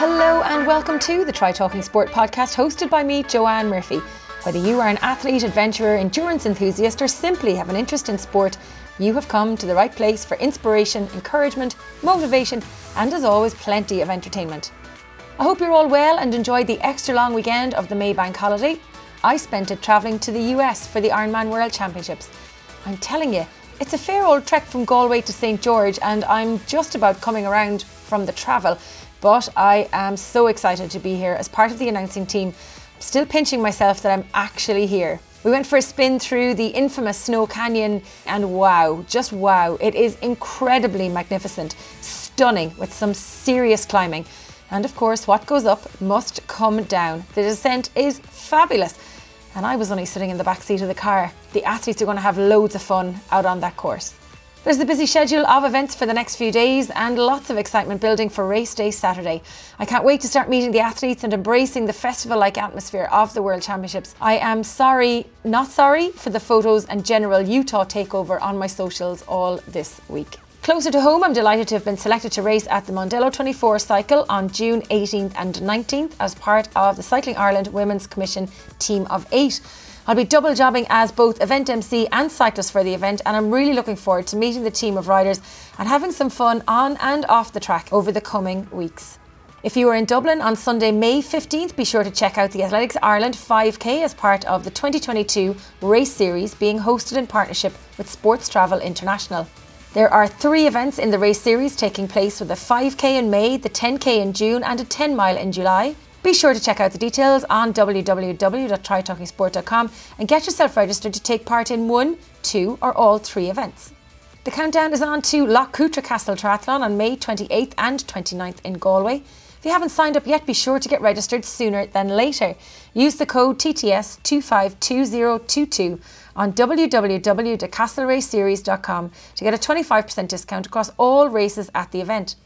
Hello and welcome to the Try Talking Sport podcast hosted by me, Joanne Murphy. Whether you are an athlete, adventurer, endurance enthusiast, or simply have an interest in sport, you have come to the right place for inspiration, encouragement, motivation, and as always, plenty of entertainment. I hope you're all well and enjoyed the extra long weekend of the Maybank holiday. I spent it travelling to the US for the Ironman World Championships. I'm telling you, it's a fair old trek from Galway to St George, and I'm just about coming around from the travel. But I am so excited to be here as part of the announcing team. Still pinching myself that I'm actually here. We went for a spin through the infamous Snow Canyon, and wow, just wow, it is incredibly magnificent, stunning, with some serious climbing. And of course, what goes up must come down. The descent is fabulous. And I was only sitting in the back seat of the car. The athletes are going to have loads of fun out on that course. There's a busy schedule of events for the next few days and lots of excitement building for race day Saturday. I can't wait to start meeting the athletes and embracing the festival like atmosphere of the World Championships. I am sorry, not sorry, for the photos and general Utah takeover on my socials all this week. Closer to home, I'm delighted to have been selected to race at the Mondello 24 cycle on June 18th and 19th as part of the Cycling Ireland Women's Commission team of eight. I'll be double jobbing as both event MC and cyclist for the event, and I'm really looking forward to meeting the team of riders and having some fun on and off the track over the coming weeks. If you are in Dublin on Sunday, May 15th, be sure to check out the Athletics Ireland 5K as part of the 2022 race series being hosted in partnership with Sports Travel International. There are three events in the race series taking place with a 5k in May, the 10k in June, and a 10 mile in July. Be sure to check out the details on www.trytalkingsport.com and get yourself registered to take part in one, two, or all three events. The countdown is on to Lough Cutra Castle Triathlon on May 28th and 29th in Galway. If you haven't signed up yet, be sure to get registered sooner than later. Use the code TTS252022 on www.castleraceseries.com to get a 25% discount across all races at the event.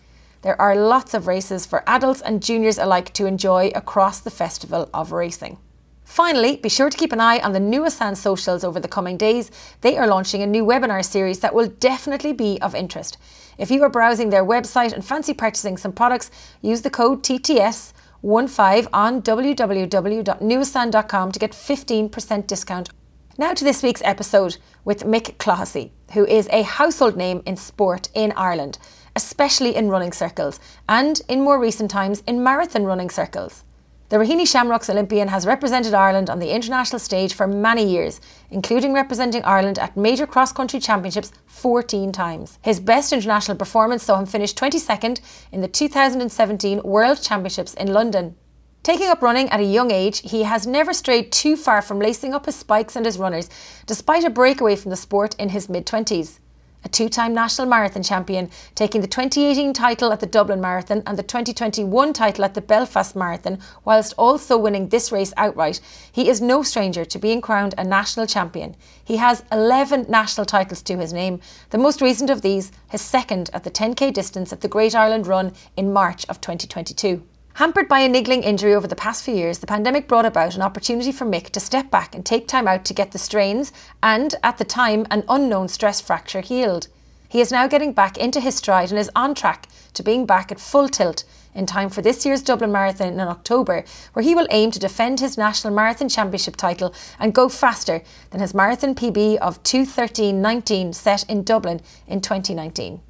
There are lots of races for adults and juniors alike to enjoy across the Festival of Racing. Finally, be sure to keep an eye on the Nua San socials over the coming days. They are launching a new webinar series that will definitely be of interest. If you are browsing their website and fancy purchasing some products, use the code TTS15 on www.nuasan.com to get 15% discount. Now to this week's episode with Mick Clohisey, who is a household name in sport in Ireland especially in running circles, and in more recent times in marathon running circles. The Raheny Shamrocks Olympian has represented Ireland on the international stage for many years, including representing Ireland at major cross country championships 14 times. His best international performance saw him finish 22nd in the 2017 World Championships in London. Taking up running at a young age, he has never strayed too far from lacing up his spikes and his runners, despite a breakaway from the sport in his mid 20s a two time national marathon champion, taking the 2018 title at the Dublin Marathon and the 2021 title at the Belfast Marathon, whilst also winning this race outright. He is no stranger to being crowned a national champion. He has 11 national titles to his name, the most recent of these, his second at the 10k distance at the Great Ireland Run in March of 2022. Hampered by a niggling injury over the past few years, the pandemic brought about an opportunity for Mick to step back and take time out to get the strains and, at the time, an unknown stress fracture healed. He is now getting back into his stride and is on track to being back at full tilt in time for this year's Dublin Marathon in October, where he will aim to defend his National Marathon Championship title and go faster than his marathon PB of 213.19 set in Dublin in 2019.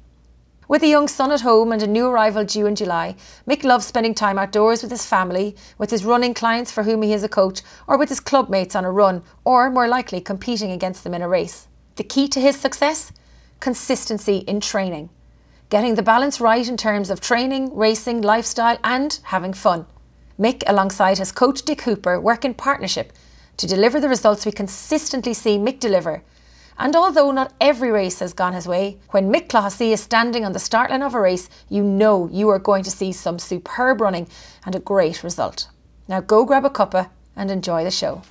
With a young son at home and a new arrival due in July, Mick loves spending time outdoors with his family, with his running clients for whom he is a coach, or with his club mates on a run, or more likely competing against them in a race. The key to his success? Consistency in training. Getting the balance right in terms of training, racing, lifestyle, and having fun. Mick, alongside his coach Dick Hooper, work in partnership to deliver the results we consistently see Mick deliver and although not every race has gone his way, when Mick Clohisey is standing on the start line of a race, you know you are going to see some superb running and a great result. Now go grab a cuppa and enjoy the show.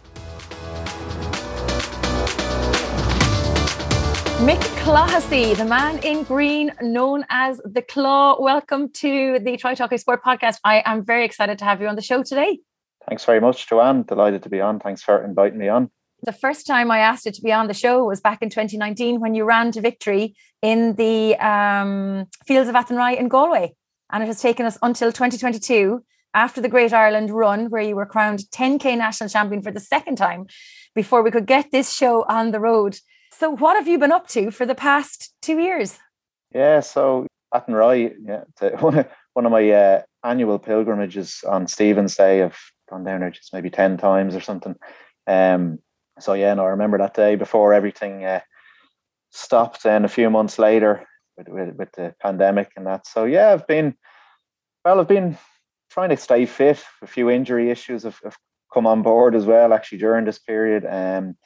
Mick Clohisey, the man in green known as the Claw. Welcome to the Try Talking Sport podcast. I am very excited to have you on the show today. Thanks very much, Joanne. Delighted to be on. Thanks for inviting me on. The first time I asked it to be on the show was back in 2019 when you ran to victory in the um, Fields of Athenry in Galway. And it has taken us until 2022, after the Great Ireland run, where you were crowned 10K national champion for the second time, before we could get this show on the road. So, what have you been up to for the past two years? Yeah, so Athenry, yeah, one of, one of my uh, annual pilgrimages on Stephen's Day. I've gone down there just maybe 10 times or something. Um, so, yeah, no, I remember that day before everything uh, stopped. And a few months later, with, with, with the pandemic and that. So, yeah, I've been, well, I've been trying to stay fit. A few injury issues have, have come on board as well, actually, during this period. Um,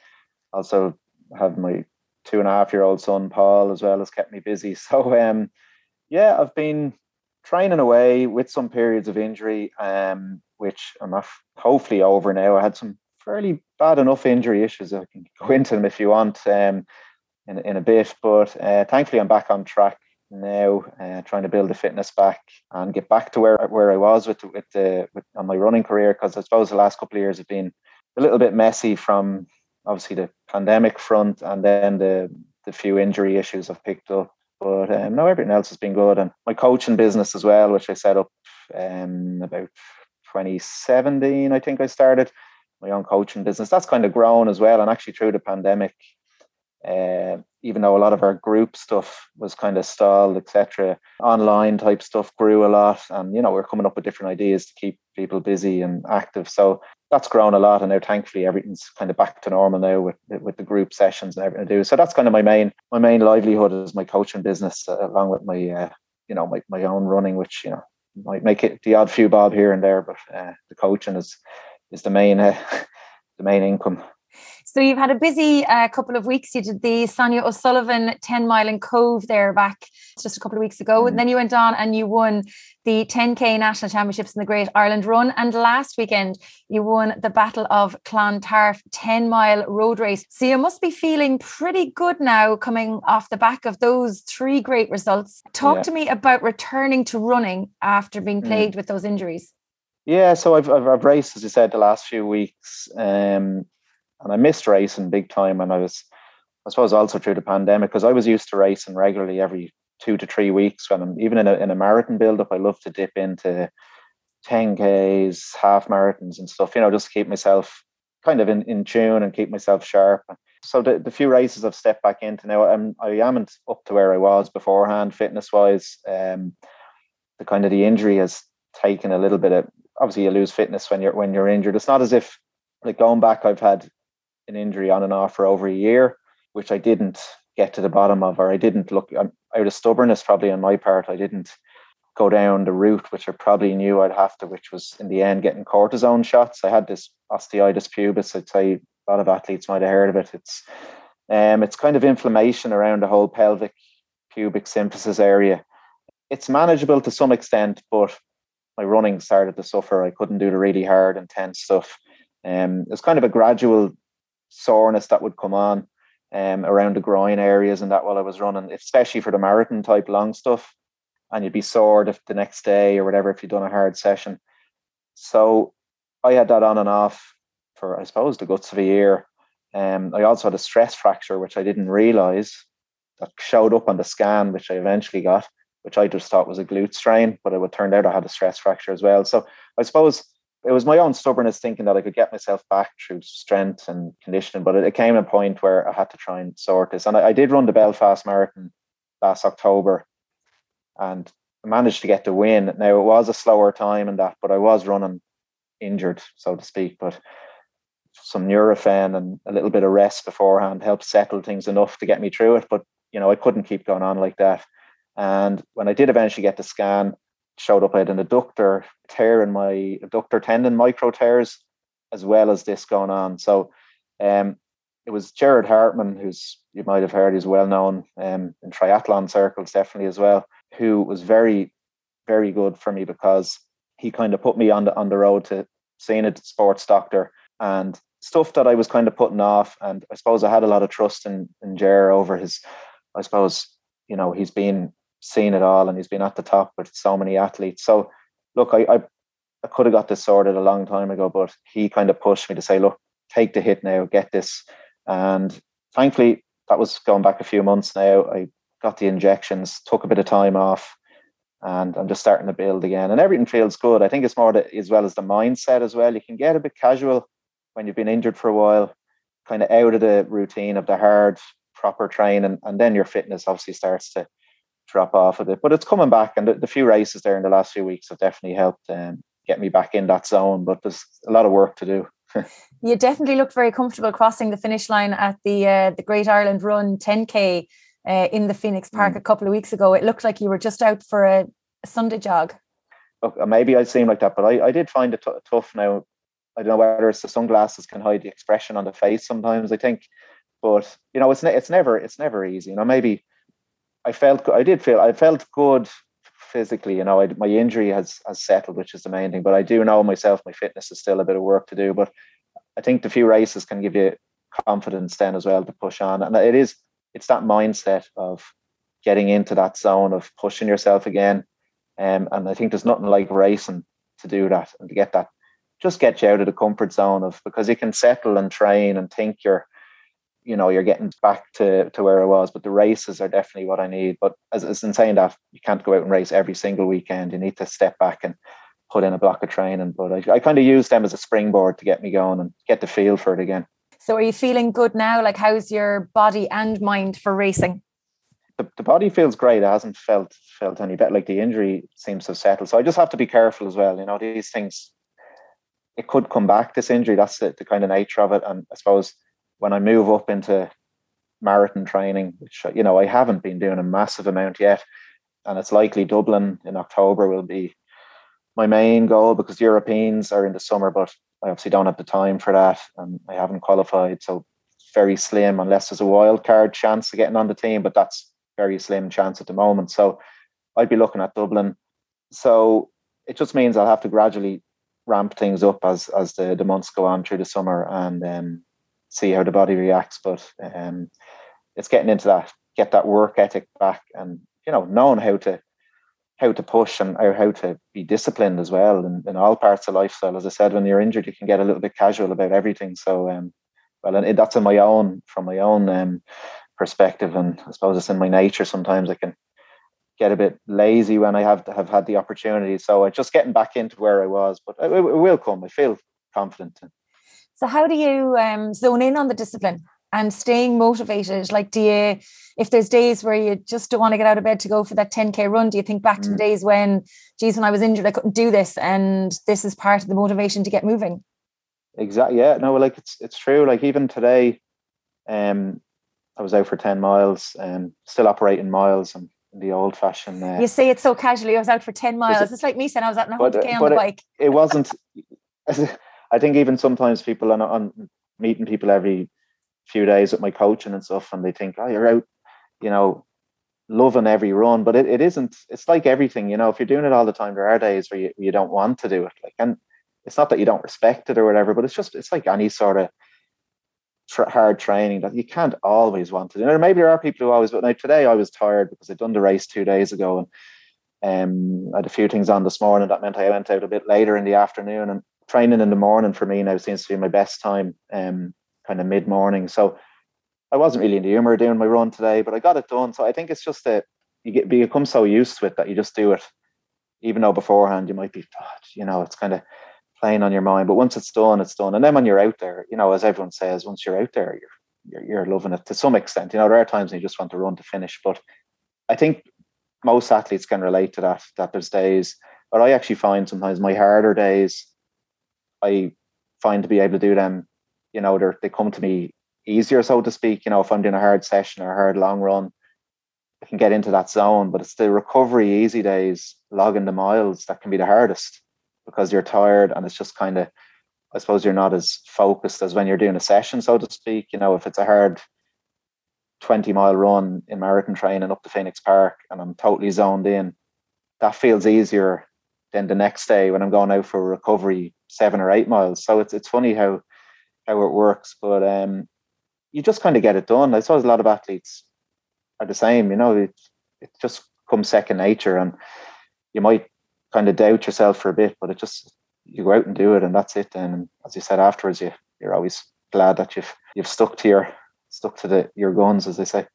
also, have my two and a half year old son Paul as well has kept me busy. So um, yeah, I've been training away with some periods of injury, um, which I'm hopefully over now. I had some fairly bad enough injury issues. I can go into them if you want um, in in a bit, but uh, thankfully I'm back on track now, uh, trying to build the fitness back and get back to where where I was with with the with, on my running career. Because I suppose the last couple of years have been a little bit messy from obviously the pandemic front and then the the few injury issues I've picked up. But um, no, everything else has been good. And my coaching business as well, which I set up um, about 2017, I think I started my own coaching business. That's kind of grown as well. And actually, through the pandemic, uh, even though a lot of our group stuff was kind of stalled, etc., online type stuff grew a lot. And, you know, we're coming up with different ideas to keep people busy and active. So that's grown a lot. And now, thankfully, everything's kind of back to normal now with, with the group sessions and everything I do. So that's kind of my main, my main livelihood is my coaching business, uh, along with my, uh, you know, my, my own running, which, you know, might make it the odd few bob here and there, but uh, the coaching is, is the main, uh, the main income. So you've had a busy uh, couple of weeks. You did the Sonia O'Sullivan 10 mile in Cobh there back just a couple of weeks ago. Mm-hmm. And then you went on and you won the 10K National Championships in the Great Ireland Run. And last weekend, you won the Battle of Clontarf 10 mile road race. So you must be feeling pretty good now coming off the back of those three great results. Talk yeah. to me about returning to running after being mm. plagued mm. with those injuries. Yeah, so I've, I've, I've, raced, as I said, the last few weeks. Um, and I missed racing big time. And I was, I suppose, also through the pandemic because I was used to racing regularly every two to three weeks. When I'm even in a in a marathon build up, I love to dip into 10Ks, half marathons and stuff, you know, just keep myself kind of in, in tune and keep myself sharp. So the, the few races I've stepped back into now, I'm I am up to where I was beforehand, fitness wise. Um, the kind of the injury has taken a little bit of obviously you lose fitness when you're when you're injured. It's not as if like going back, I've had an injury on and off for over a year, which I didn't get to the bottom of, or I didn't look I'm, out of stubbornness probably on my part. I didn't go down the route which I probably knew I'd have to, which was in the end getting cortisone shots. I had this osteitis pubis. I'd say a lot of athletes might have heard of it. It's um, it's kind of inflammation around the whole pelvic pubic symphysis area. It's manageable to some extent, but my running started to suffer. I couldn't do the really hard, intense stuff. Um, was kind of a gradual soreness that would come on um, around the groin areas and that while I was running, especially for the marathon type long stuff. And you'd be sore if the next day or whatever if you'd done a hard session. So I had that on and off for I suppose the guts of a year. Um, I also had a stress fracture, which I didn't realize that showed up on the scan, which I eventually got, which I just thought was a glute strain, but it would turn out I had a stress fracture as well. So I suppose it was my own stubbornness thinking that I could get myself back through strength and conditioning, but it, it came a point where I had to try and sort this. And I, I did run the Belfast Marathon last October and managed to get the win. Now it was a slower time and that, but I was running injured, so to speak. But some Nurofen and a little bit of rest beforehand helped settle things enough to get me through it. But you know, I couldn't keep going on like that. And when I did eventually get the scan, showed up. I had an adductor tear in my adductor tendon micro tears, as well as this going on. So um, it was Gerard Hartmann, who's you might have heard, he's well known um, in triathlon circles, definitely as well, who was very, very good for me because he kind of put me on the on the road to seeing a sports doctor and stuff that I was kind of putting off. And I suppose I had a lot of trust in in over his, I suppose, you know, he's been seen it all and he's been at the top with so many athletes. So look, I, I, I could have got this sorted a long time ago, but he kind of pushed me to say, look, take the hit now, get this. And thankfully, that was going back a few months now. I got the injections, took a bit of time off, and I'm just starting to build again. And everything feels good. I think it's more the, as well as the mindset as well. You can get a bit casual when you've been injured for a while, kind of out of the routine of the hard, proper training, and then your fitness obviously starts to drop off a bit. But it's coming back, and the, the few races there in the last few weeks have definitely helped um, get me back in that zone. But there's a lot of work to do. you definitely looked very comfortable crossing the finish line at the uh, the Great Ireland Run 10k uh, in the Phoenix Park mm. a couple of weeks ago. It looked like you were just out for a, a Sunday jog. Okay, maybe I seem like that, but I, I did find it t- tough now. I don't know whether it's the sunglasses can hide the expression on the face sometimes. I think, but you know, it's ne- it's never it's never easy. You know, maybe I felt I did feel I felt good physically. You know, I, my injury has has settled, which is the main thing. But I do know myself, my fitness is still a bit of work to do. But I think the few races can give you confidence then as well to push on. And it is it's that mindset of getting into that zone of pushing yourself again. Um, and I think there's nothing like racing to do that and to get that just get you out of the comfort zone of because you can settle and train and think you're you know you're getting back to to where I was. But the races are definitely what I need. But as, as in saying that, you can't go out and race every single weekend. You need to step back and put in a block of training. But I, I kind of use them as a springboard to get me going and get the feel for it again. So are you feeling good now? Like how's your body and mind for racing? The, the body feels great. It hasn't felt felt any better. Like the injury seems to have settled. So I just have to be careful as well. You know, these things it could come back, this injury. That's the, the kind of nature of it. And I suppose when I move up into marathon training, which you know I haven't been doing a massive amount yet, and it's likely Dublin in October will be my main goal because Europeans are in the summer, but I obviously don't have the time for that, and I haven't qualified, so very slim unless there's a wild card chance of getting on the team, but that's very slim chance at the moment. So I'd be looking at Dublin. So it just means I'll have to gradually ramp things up as as the, the months go on through the summer and um, see how the body reacts. But um, it's getting into that, get that work ethic back, and you know, knowing how to how to push and how to be disciplined as well in, in all parts of lifestyle. As I said, when you're injured, you can get a little bit casual about everything. So, um, well, and that's in my own from my own um, perspective, and I suppose it's in my nature. Sometimes I can get a bit lazy when I have have had the opportunity. So, uh, just getting back into where I was, but it, it will come. I feel confident. So, how do you um, zone in on the discipline? and staying motivated like do you if there's days where you just don't want to get out of bed to go for that 10k run do you think back to the mm. days when geez when i was injured i couldn't do this and this is part of the motivation to get moving exactly yeah no like it's it's true like even today um i was out for 10 miles and still operating miles and the old fashioned uh, you say it so casually i was out for 10 miles it, it's like me saying i was out at 100k on the bike it, it wasn't i think even sometimes people on, on meeting people every few days at my coaching and stuff, and they think, oh, you're out, you know, loving every run. But it, it isn't, it's like everything, you know, if you're doing it all the time, there are days where you, you don't want to do it. Like, and it's not that you don't respect it or whatever, but it's just, it's like any sort of tr- hard training that you can't always want to do. Or maybe there are people who always, but now today I was tired because I'd done the race two days ago and um, I had a few things on this morning. That meant I went out a bit later in the afternoon and training in the morning for me now seems to be my best time. Um, kind of mid morning. So I wasn't really in the humor doing my run today, but I got it done. So I think it's just that you get become so used to it that you just do it, even though beforehand you might be, you know, it's kind of playing on your mind. But once it's done, it's done. And then when you're out there, you know, as everyone says, once you're out there, you're you're, you're loving it to some extent. You know, there are times when you just want to run to finish, but I think most athletes can relate to that. That there's days, but I actually find sometimes my harder days, I find to be able to do them you know, they they come to me easier, so to speak. You know, if I'm doing a hard session or a hard long run, I can get into that zone. But it's the recovery easy days, logging the miles that can be the hardest because you're tired and it's just kind of, I suppose you're not as focused as when you're doing a session, so to speak. You know, if it's a hard 20 mile run in marathon training up to Phoenix Park and I'm totally zoned in, that feels easier than the next day when I'm going out for recovery seven or eight miles. So it's it's funny how how it works, but um, you just kind of get it done. I suppose a lot of athletes are the same. You know, it, it just comes second nature, and you might kind of doubt yourself for a bit, but it just you go out and do it, and that's it. And as you said afterwards, you you're always glad that you've you've stuck to your stuck to the your guns, as they say.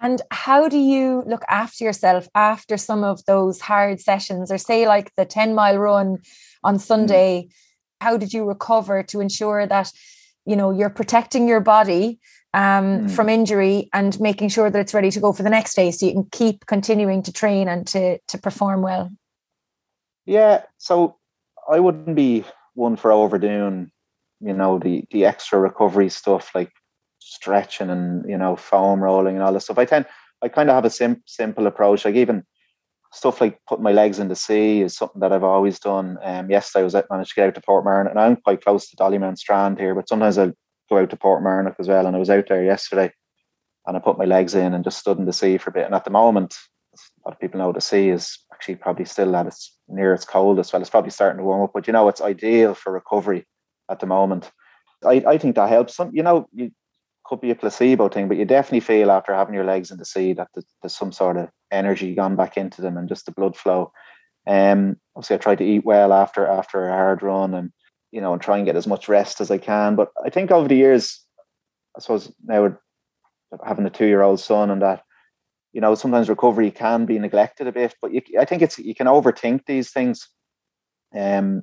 And how do you look after yourself after some of those hard sessions, or say like the 10 mile run on mm. Sunday? Mm. How did you recover to ensure that you know you're protecting your body um, mm. from injury and making sure that it's ready to go for the next day, so you can keep continuing to train and to to perform well? Yeah, so I wouldn't be one for overdoing, you know, the the extra recovery stuff like stretching and you know foam rolling and all this stuff. I tend I kind of have a sim- simple approach. Like even stuff like putting my legs in the sea is something that I've always done. Um, yesterday I was out, managed to get out to Portmarnock, and I'm quite close to Dollymount Strand here, but sometimes I go out to Portmarnock as well. And I was out there yesterday, and I put my legs in and just stood in the sea for a bit. And at the moment, a lot of people know the sea is actually probably still at its near its coldest. Well, it's probably starting to warm up, but you know, it's ideal for recovery at the moment. I, I think that helps. Some, you know, you could be a placebo thing, but you definitely feel after having your legs in the sea that there's, some sort of energy gone back into them and just the blood flow. Um, obviously, I try to eat well after after a hard run and you know and try and get as much rest as I can. But I think over the years, I suppose now having a two year old son and that you know sometimes recovery can be neglected a bit but you, i think it's you can overthink these things um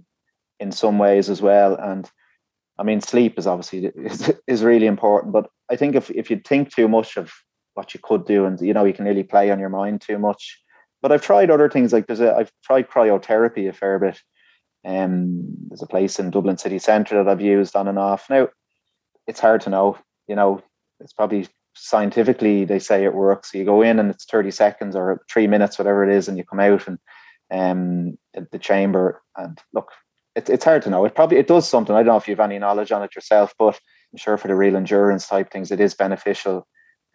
in some ways as well and i mean sleep is obviously is, is really important but i think if, if you think too much of what you could do and you know you can really play on your mind too much. But i've tried other things like there's a i've tried cryotherapy a fair bit. Um there's a place in dublin city centre that i've used on and off. Now it's hard to know you know it's probably scientifically they say it works. So you go in and it's 30 seconds or three minutes, whatever it is, and you come out and um the chamber and look, it, it's hard to know. It probably it does something. I don't know if you have any knowledge on it yourself, but I'm sure for the real endurance type things, it is beneficial.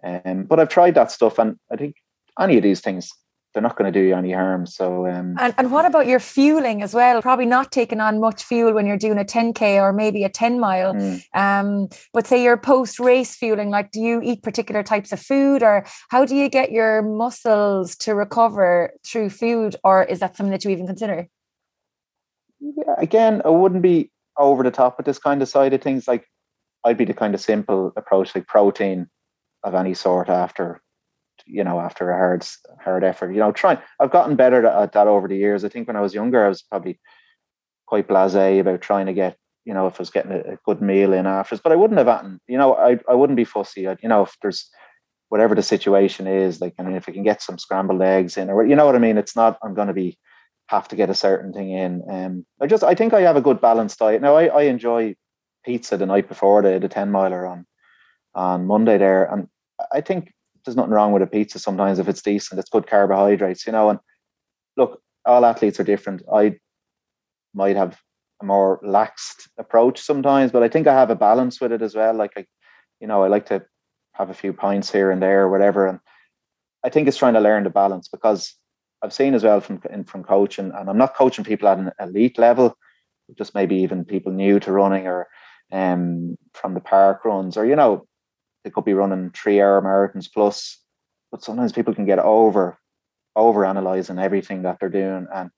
Um, but I've tried that stuff, and I think any of these things they're not going to do you any harm. So, um, and, and what about your fueling as well? Probably not taking on much fuel when you're doing a 10k or maybe a 10 mile. Mm. Um, but say your post race fueling, like do you eat particular types of food, or how do you get your muscles to recover through food, or is that something that you even consider? Yeah, again, I wouldn't be over the top with this kind of side of things. Like I'd be the kind of simple approach, like protein of any sort after you know, after a hard hard effort. You know, trying. I've gotten better at that over the years. I think when I was younger, I was probably quite blasé about trying to get, you know, if I was getting a, a good meal in after. But I wouldn't have gotten, you know, I I wouldn't be fussy. I, you know, if there's whatever the situation is, like I mean, if I can get some scrambled eggs in, or you know what I mean, it's not. I'm going to be have to get a certain thing in. Um, I just I think I have a good balanced diet. Now I, I enjoy pizza the night before the the ten miler on on Monday there, and I think there's nothing wrong with a pizza sometimes if it's decent. It's good carbohydrates, you know. And look, all athletes are different. I might have a more laxed approach sometimes, but I think I have a balance with it as well. Like I, you know, I like to have a few pints here and there or whatever. And I think it's trying to learn the balance because I've seen as well from from coaching, and I'm not coaching people at an elite level, just maybe even people new to running or um from the park runs or you know they could be running three hour marathons plus, but sometimes people can get over over analyzing everything that they're doing, and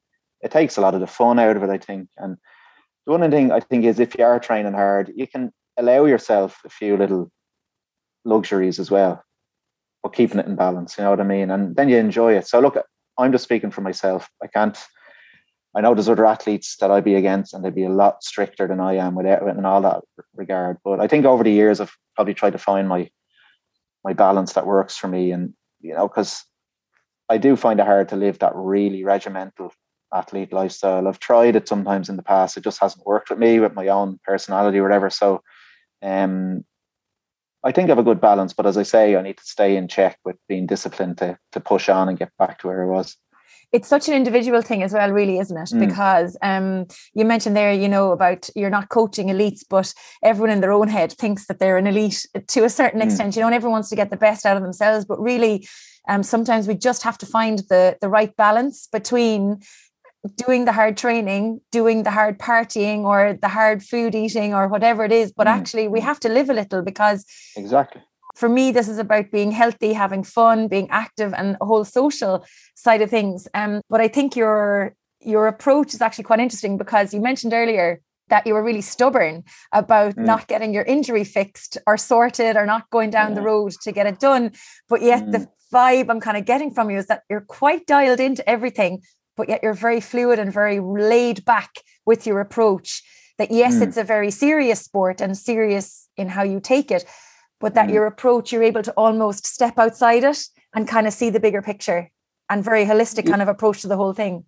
it takes a lot of the fun out of it. I think, and the one thing I think is if you are training hard, you can allow yourself a few little luxuries as well, but keeping it in balance. You know what I mean? And then you enjoy it. So look, I'm just speaking for myself. I can't. I know there's other athletes that I'd be against, and they'd be a lot stricter than I am with it in all that regard. But I think over the years, I've probably tried to find my my balance that works for me, and you know, because I do find it hard to live that really regimental athlete lifestyle. I've tried it sometimes in the past; it just hasn't worked with me with my own personality or whatever. So, um, I think I have a good balance, but as I say, I need to stay in check with being disciplined to to push on and get back to where I was it's such an individual thing as well, really, isn't it? Mm. Because um, you mentioned there, you know, about you're not coaching elites, but everyone in their own head thinks that they're an elite to a certain mm. extent, you know, and everyone wants to get the best out of themselves. But really, um, sometimes we just have to find the the right balance between doing the hard training, doing the hard partying or the hard food eating or whatever it is. But mm. actually, we mm. have to live a little because exactly for me, this is about being healthy, having fun, being active, and a whole social side of things. Um, but I think your your approach is actually quite interesting because you mentioned earlier that you were really stubborn about mm. not getting your injury fixed or sorted or not going down yeah. the road to get it done. But yet mm. the vibe I'm kind of getting from you is that you're quite dialed into everything, but yet you're very fluid and very laid back with your approach. That yes, mm. it's a very serious sport and serious in how you take it, but that mm. your approach, you're able to almost step outside it and kind of see the bigger picture and very holistic kind of approach to the whole thing.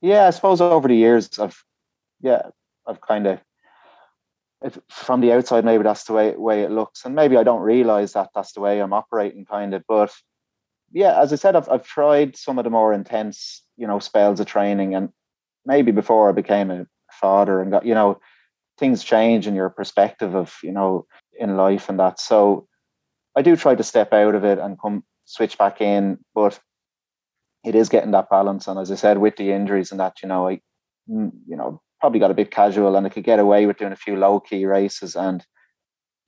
Yeah, I suppose over the years I've yeah, I've kind of if from the outside maybe that's the way way it looks and maybe I don't realize that that's the way I'm operating kind of but yeah as I said I've I've tried some of the more intense you know spells of training. And maybe before I became a father and got you know things change in your perspective of you know in life and that. So I do try to step out of it and come switch back in but it is getting that balance. And as I said with the injuries and that you know I mm, you know probably got a bit casual and I could get away with doing a few low key races. And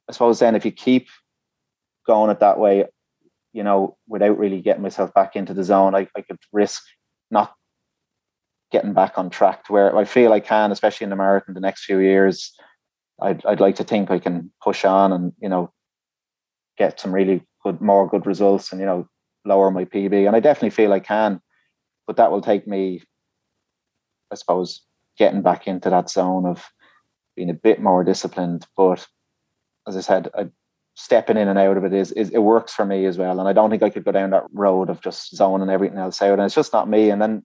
I suppose then if you keep going it that way, you know, without really getting myself back into the zone, I, I could risk not getting back on track to where I feel I can, especially in the marathon the next few years. I'd I'd like to think I can push on and, you know, get some really good more good results and, you know, lower my PB. And I definitely feel I can. But that will take me, I suppose, getting back into that zone of being a bit more disciplined. But as I said, I, stepping in and out of it is, is it works for me as well. And I don't think I could go down that road of just zoning everything else out. And it's just not me. And then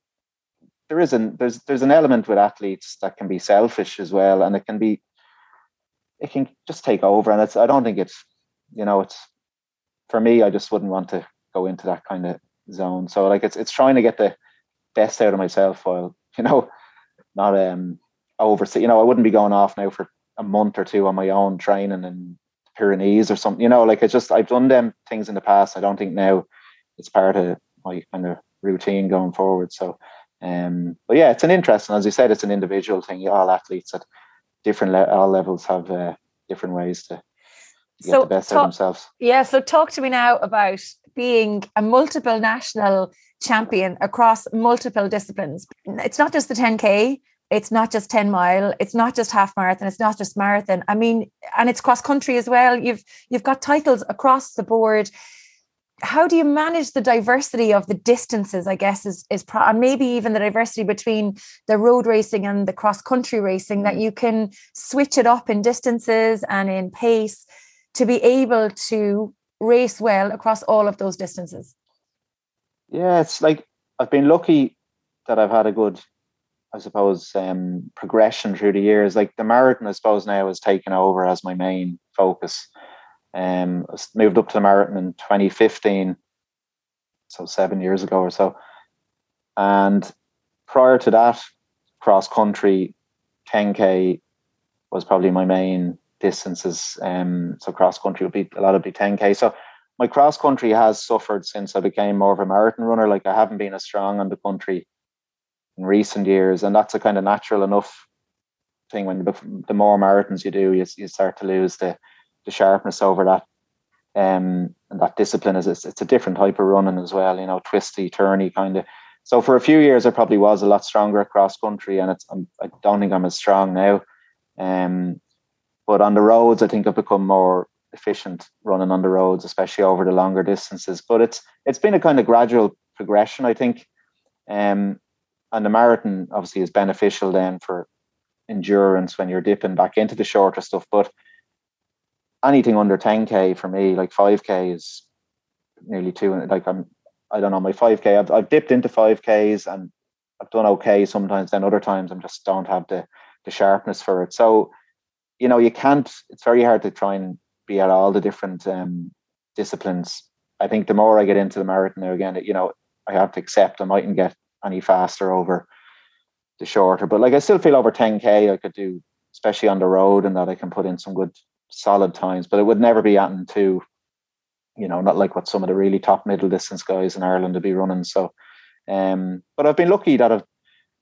there is an there's there's an element with athletes that can be selfish as well, and it can be it can just take over. And it's I don't think it's you know it's for me. I just wouldn't want to go into that kind of zone. So like it's it's trying to get the best out of myself while you know not um over. You know, I wouldn't be going off now for a month or two on my own training in Pyrenees or something. You know, like I just I've done them things in the past. I don't think now it's part of my kind of routine going forward. So, um, but yeah, it's an interesting. As you said, it's an individual thing. All athletes at different le- all levels have uh, different ways to get so the best talk, out themselves. Yeah. So talk to me now about being a multiple national champion across multiple disciplines. It's not just the 10K, it's not just 10 mile, it's not just half marathon, it's not just marathon. I mean, and it's cross country as well. You've you've got titles across the board. How do you manage the diversity of the distances? I guess is is pro- maybe even the diversity between the road racing and the cross country racing that mm. you can switch it up in distances and in pace to be able to race well across all of those distances. Yeah, it's like I've been lucky that I've had a good, I suppose, um, progression through the years. Like the marathon, I suppose now has taken over as my main focus. Um, I moved up to the marathon in 2015, so seven years ago or so. And prior to that, cross country, 10k was probably my main distances. Um, so cross country would be a lot of the 10k. So my cross country has suffered since I became more of a marathon runner. Like I haven't been as strong on the country in recent years, and that's a kind of natural enough thing. When the more marathons you do, you, you start to lose the the sharpness over that. Um, and that discipline is it's, it's a different type of running as well. You know, twisty, turny kind of. So for a few years, I probably was a lot stronger at cross country, and it's I'm, I don't think I'm as strong now. Um, but on the roads, I think I've become more efficient running on the roads, especially over the longer distances. But it's it's been a kind of gradual progression, I think. Um, and the marathon obviously is beneficial then for endurance when you're dipping back into the shorter stuff. But anything under 10k for me, like 5k is nearly two. And Like I'm, I don't know, my 5k. I've I've dipped into 5ks and I've done okay sometimes. Then other times I'm just don't have the the sharpness for it. So you know you can't. It's very hard to try and be at all the different um, disciplines. I think the more I get into the marathon now again, you know, I have to accept I mightn't get any faster over the shorter. But like I still feel over 10k I could do, especially on the road, and that I can put in some good solid times. But it would never be at two, you know, not like what some of the really top middle distance guys in Ireland to be running. So um, but I've been lucky that I've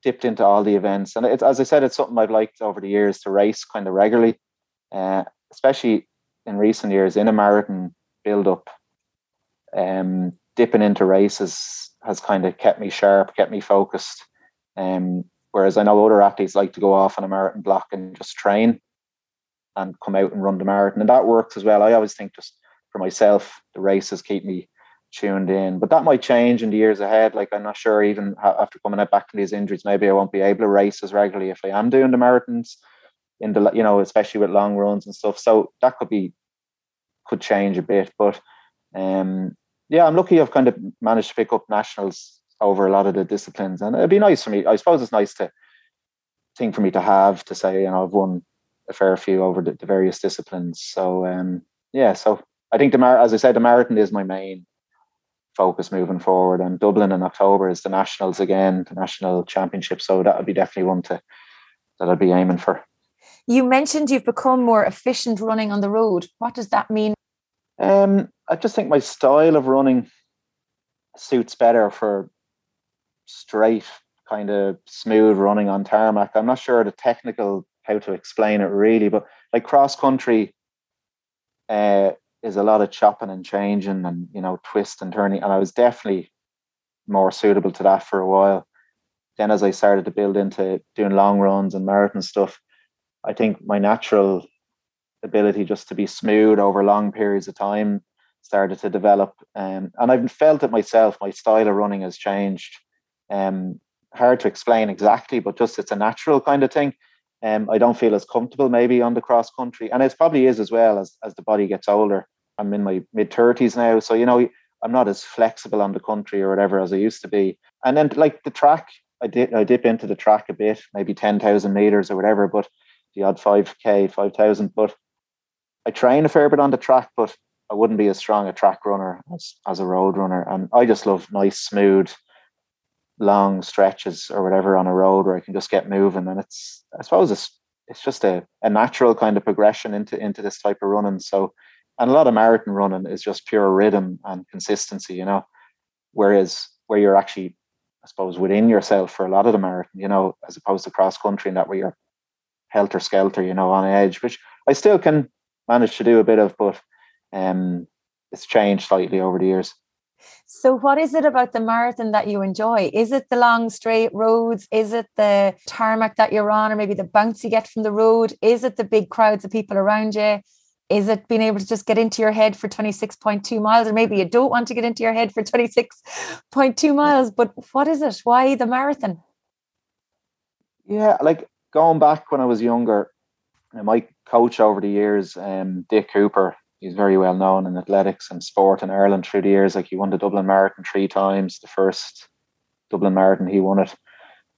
dipped into all the events. And it's as I said, it's something I've liked over the years to race kind of regularly. Uh, especially in recent years in a marathon build up, um, dipping into races has kind of kept me sharp, kept me focused. Um, Whereas I know other athletes like to go off on a marathon block and just train and come out and run the marathon. And that works as well. I always think just for myself, the races keep me tuned in. But that might change in the years ahead. Like I'm not sure even after coming out back from these injuries, maybe I won't be able to race as regularly if I am doing the marathons in the you know, especially with long runs and stuff. So that could be could change a bit. But um yeah, I'm lucky I've kind of managed to pick up nationals over a lot of the disciplines. And it'd be nice for me. I suppose it's nice to thing for me to have to say, you know, I've won a fair few over the, the various disciplines. So um yeah, so I think the mar as I said, the marathon is my main focus moving forward. And Dublin in October is the nationals again, the national championship. So that would be definitely one to that I'd be aiming for. You mentioned you've become more efficient running on the road. What does that mean? Um, I just think my style of running suits better for straight, kind of smooth running on tarmac. I'm not sure the technical how to explain it really, but like cross country, uh, is a lot of chopping and changing and you know twist and turning and i was definitely more suitable to that for a while then as i started to build into doing long runs and marathon stuff i think my natural ability just to be smooth over long periods of time started to develop um, and i've felt it myself my style of running has changed um, hard to explain exactly but just it's a natural kind of thing um, I don't feel as comfortable maybe on the cross country, and it probably is as well as as the body gets older. I'm in my mid thirties now, so you know I'm not as flexible on the country or whatever as I used to be. And then like the track, I did I dip into the track a bit, maybe ten thousand meters or whatever, but the odd five k, five thousand. But I train a fair bit on the track, but I wouldn't be as strong a track runner as as a road runner. And I just love nice, smooth long stretches or whatever on a road where I can just get moving. And it's I suppose it's it's just a, a natural kind of progression into into this type of running. So and a lot of marathon running is just pure rhythm and consistency, you know. Whereas where you're actually, I suppose, within yourself for a lot of the marathon, you know, as opposed to cross country and that where you're helter skelter, you know, on edge, which I still can manage to do a bit of, but um it's changed slightly over the years. So, what is it about the marathon that you enjoy? Is it the long straight roads? Is it the tarmac that you're on, or maybe the bounce you get from the road? Is it the big crowds of people around you? Is it being able to just get into your head for 26.2 miles? Or maybe you don't want to get into your head for 26.2 miles, but what is it? Why the marathon? Yeah, like going back when I was younger, my coach over the years, um, Dick Hooper, he's very well known in athletics and sport in Ireland through the years. Like he won the Dublin Marathon three times. The first Dublin Marathon, he won it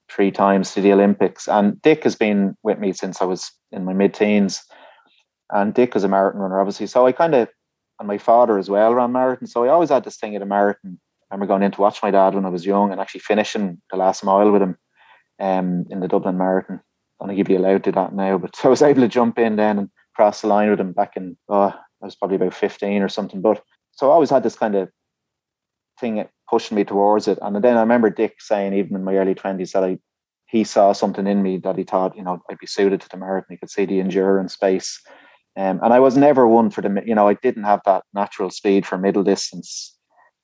three times to the Olympics. And Dick has been with me since I was in my mid teens. And Dick was a marathon runner, obviously. So I kind of, and my father as well ran marathon. So I always had this thing at a marathon. I remember going in to watch my dad when I was young and actually finishing the last mile with him um, in the Dublin Marathon. I don't think he'd be allowed to do that now, but I was able to jump in then and cross the line with him back in, oh, I was probably about 15 or something. But so I always had this kind of thing pushing me towards it. And then I remember Dick saying, even in my early 20s, that I he saw something in me that he thought, you know, I'd be suited to the marathon. He could see the endurance space. Um, and I was never one for the, you know, I didn't have that natural speed for middle distance,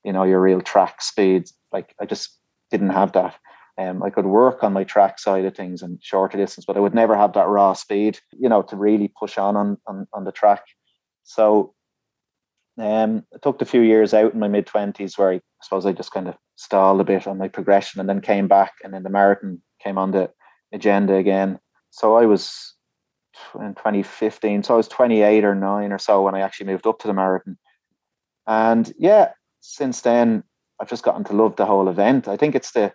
you know, your real track speed. Like I just didn't have that. Um, I could work on my track side of things and shorter distance, but I would never have that raw speed, you know, to really push on on, on, on the track. So um, it took a few years out in my mid twenties where I, I suppose I just kind of stalled a bit on my progression, and then came back, and then the marathon came on the agenda again. So I was in 2015, so I was 28 or nine or so when I actually moved up to the marathon, and yeah, since then I've just gotten to love the whole event. I think it's the, I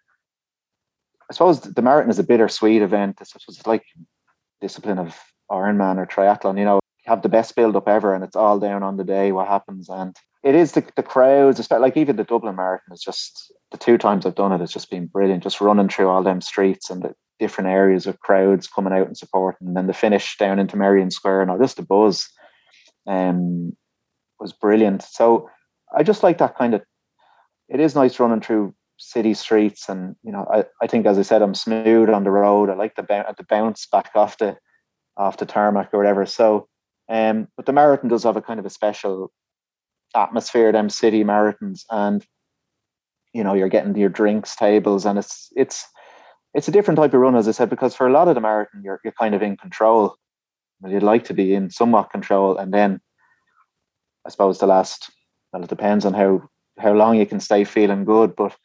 suppose the marathon is a bittersweet event. It's, it's like discipline of Ironman or triathlon. You know, have the best build up ever, and it's all down on the day what happens. And it is the, the crowds, especially like even the Dublin Marathon is just the two times I've done it, it's just been brilliant. Just running through all them streets and the different areas of crowds coming out and supporting, and then the finish down into Merrion Square and all just the buzz um, was brilliant. So I just like that kind of. It is nice running through city streets, and you know, I, I think as I said, I'm smooth on the road. I like the the bounce back off the off the tarmac or whatever. So um, but the marathon does have a kind of a special atmosphere, them city marathons, and you know you're getting your drinks tables, and it's it's it's a different type of run, as I said, because for a lot of the marathon, you're you're kind of in control. Well, you'd like to be in somewhat control, and then I suppose the last well, it depends on how how long you can stay feeling good, but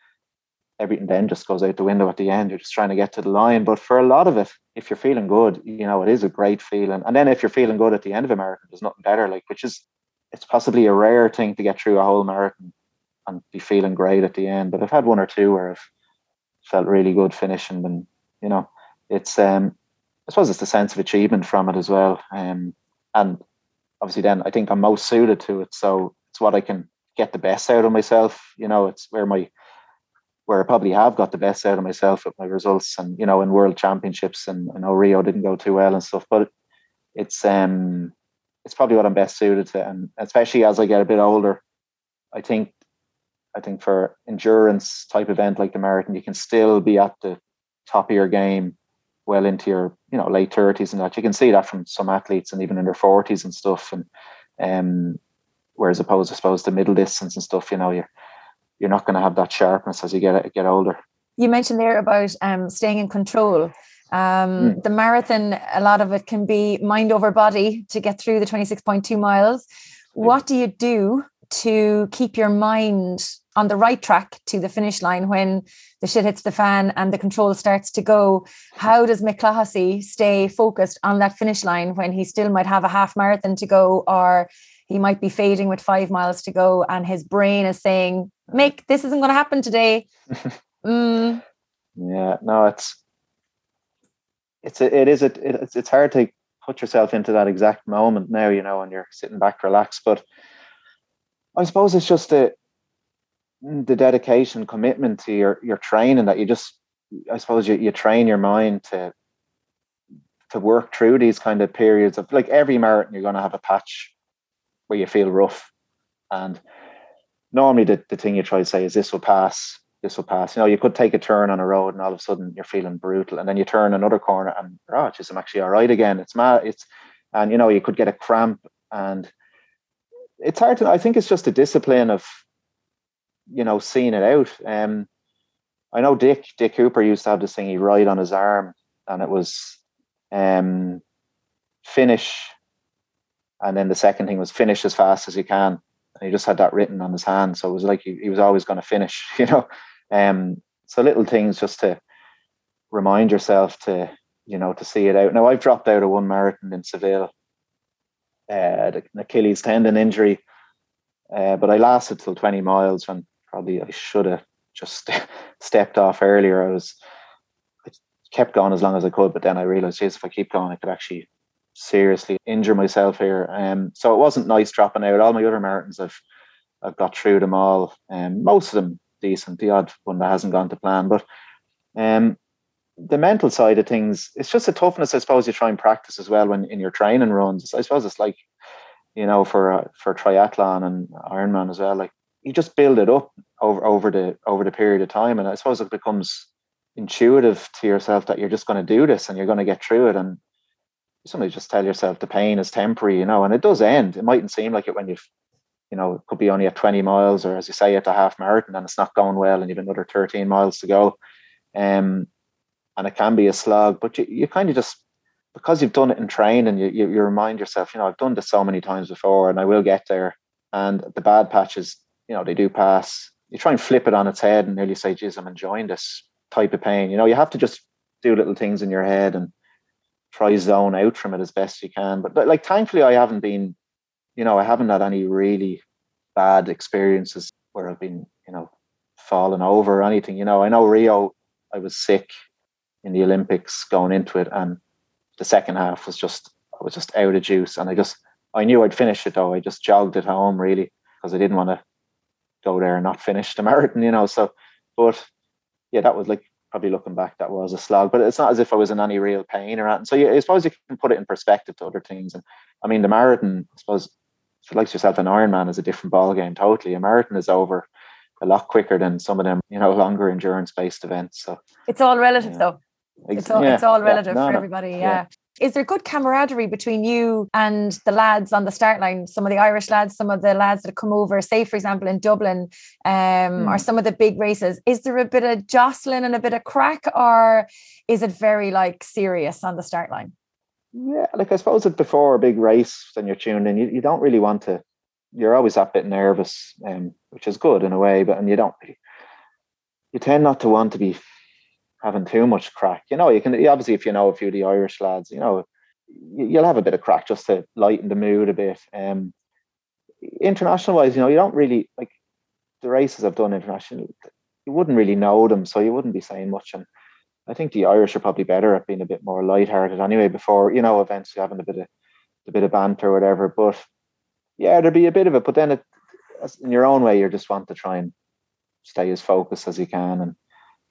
everything then just goes out the window at the end. You're just trying to get to the line. But for a lot of it, if you're feeling good, you know, it is a great feeling. And then if you're feeling good at the end of a marathon, there's nothing better, like which is it's possibly a rare thing to get through a whole marathon and be feeling great at the end. But I've had one or two where I've felt really good finishing and you know, it's um I suppose it's the sense of achievement from it as well. Um and obviously then I think I'm most suited to it. So it's what I can get the best out of myself. You know, it's where my where I probably have got the best out of myself with my results and you know in world championships and I know Rio didn't go too well and stuff, but it's um it's probably what I'm best suited to and especially as I get a bit older, I think I think for endurance type event like the marathon, you can still be at the top of your game well into your you know late thirties and that. You can see that from some athletes and even in their forties and stuff. And um, whereas opposed, I suppose, to middle distance and stuff, you know, you're you're not going to have that sharpness as you get get older. You mentioned there about um, staying in control. Um, mm. The marathon, a lot of it can be mind over body to get through the 26.2 miles. What do you do to keep your mind on the right track to the finish line when the shit hits the fan and the control starts to go. How does Mick Clohisey stay focused on that finish line when he still might have a half marathon to go or he might be fading with five miles to go and his brain is saying, Mick, this isn't going to happen today. mm. Yeah, no, it's it's a, it is a, it's it's hard to put yourself into that exact moment now, you know, when you're sitting back relaxed. But I suppose it's just the the dedication, commitment to your your training that you just I suppose you, you train your mind to to work through these kind of periods of like every marathon you're gonna have a patch where you feel rough. And normally the, the thing you try to say is this will pass, this will pass. You know, you could take a turn on a road and all of a sudden you're feeling brutal. And then you turn another corner and oh geez, I'm actually all right again. It's mad. It's and you know, you could get a cramp and it's hard to I think it's just a discipline of you know, seeing it out. Um, I know Dick Dick Hooper used to have this thing he ride on his arm, and it was um, finish, and then the second thing was finish as fast as you can. And he just had that written on his hand, so it was like he, he was always going to finish, you know. Um, so little things just to remind yourself to you know to see it out. Now I've dropped out of one marathon in Seville, uh, an Achilles tendon injury, uh, but I lasted till twenty miles when probably I should have just stepped off earlier. I was I kept going as long as I could, but then I realized, yes, if I keep going, I could actually seriously injure myself here. Um, so it wasn't nice dropping out. All my other marathons, I've I've got through them all, and um, most of them decent. The odd one that hasn't gone to plan, but um, the mental side of things, it's just a toughness. I suppose you try and practice as well when in your training runs. I suppose it's like you know for uh, for triathlon and Ironman as well. Like you just build it up over over the over the period of time and i suppose it becomes intuitive to yourself that you're just going to do this and you're going to get through it and somebody just tell yourself the pain is temporary you know and it does end it mightn't seem like it when you've you know it could be only at 20 miles or as you say at the half marathon and it's not going well and you've another 13 miles to go um and it can be a slog but you, you kind of just because you've done it in training you, you you remind yourself you know i've done this so many times before and i will get there and the bad patches you know, they do pass. You try and flip it on its head and nearly say, geez, I'm enjoying this type of pain. You know, you have to just do little things in your head and try zone out from it as best you can. But like, thankfully, I haven't been, you know, I haven't had any really bad experiences where I've been, you know, falling over or anything. You know, I know Rio, I was sick in the Olympics going into it, and the second half was just, I was just out of juice, and I just, I knew I'd finish it though. I just jogged it home really because I didn't want to go there and not finish the marathon, you know. So, but yeah, that was like probably looking back, that was a slog. But it's not as if I was in any real pain or anything. So yeah, I suppose you can put it in perspective to other things. And I mean, the marathon, I suppose, if you like yourself, an Ironman is a different ball game totally. A marathon is over a lot quicker than some of them, you know, longer endurance based events. So it's all relative, yeah. though. It's all, yeah, it's all relative yeah, no, for everybody. No, yeah. yeah. Is there good camaraderie between you and the lads on the start line? Some of the Irish lads, some of the lads that come over, say, for example, in Dublin, um, mm. or some of the big races. Is there a bit of jostling and a bit of crack, or is it very like serious on the start line? Yeah, like I suppose it before a big race, then you're tuned in, you, you don't really want to. You're always a bit nervous, um, which is good in a way, but and you don't. You tend not to want to be having too much crack. You know, you can obviously if you know a few of the Irish lads, you know, you'll have a bit of crack just to lighten the mood a bit. Um, international wise, you know, you don't really like the races I've done internationally. You wouldn't really know them, so you wouldn't be saying much. And I think the Irish are probably better at being a bit more light-hearted anyway. Before you know, events having a bit of a bit of banter or whatever. But yeah, there'd be a bit of it. But then it, in your own way, you just want to try and stay as focused as you can and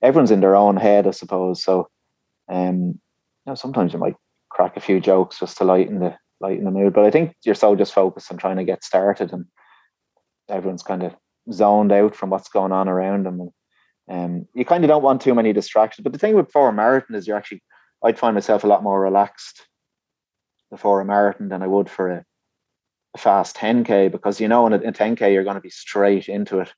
everyone's in their own head, I suppose. So, um, you know, sometimes you might crack a few jokes just to lighten the lighten the mood. But I think you're so just focused on trying to get started, and everyone's kind of zoned out from what's going on around them. And um, you kind of don't want too many distractions. But the thing with for a marathon is you're actually, I'd find myself a lot more relaxed before a marathon than I would for a, a fast 10k because you know in a, a 10k you're going to be straight into it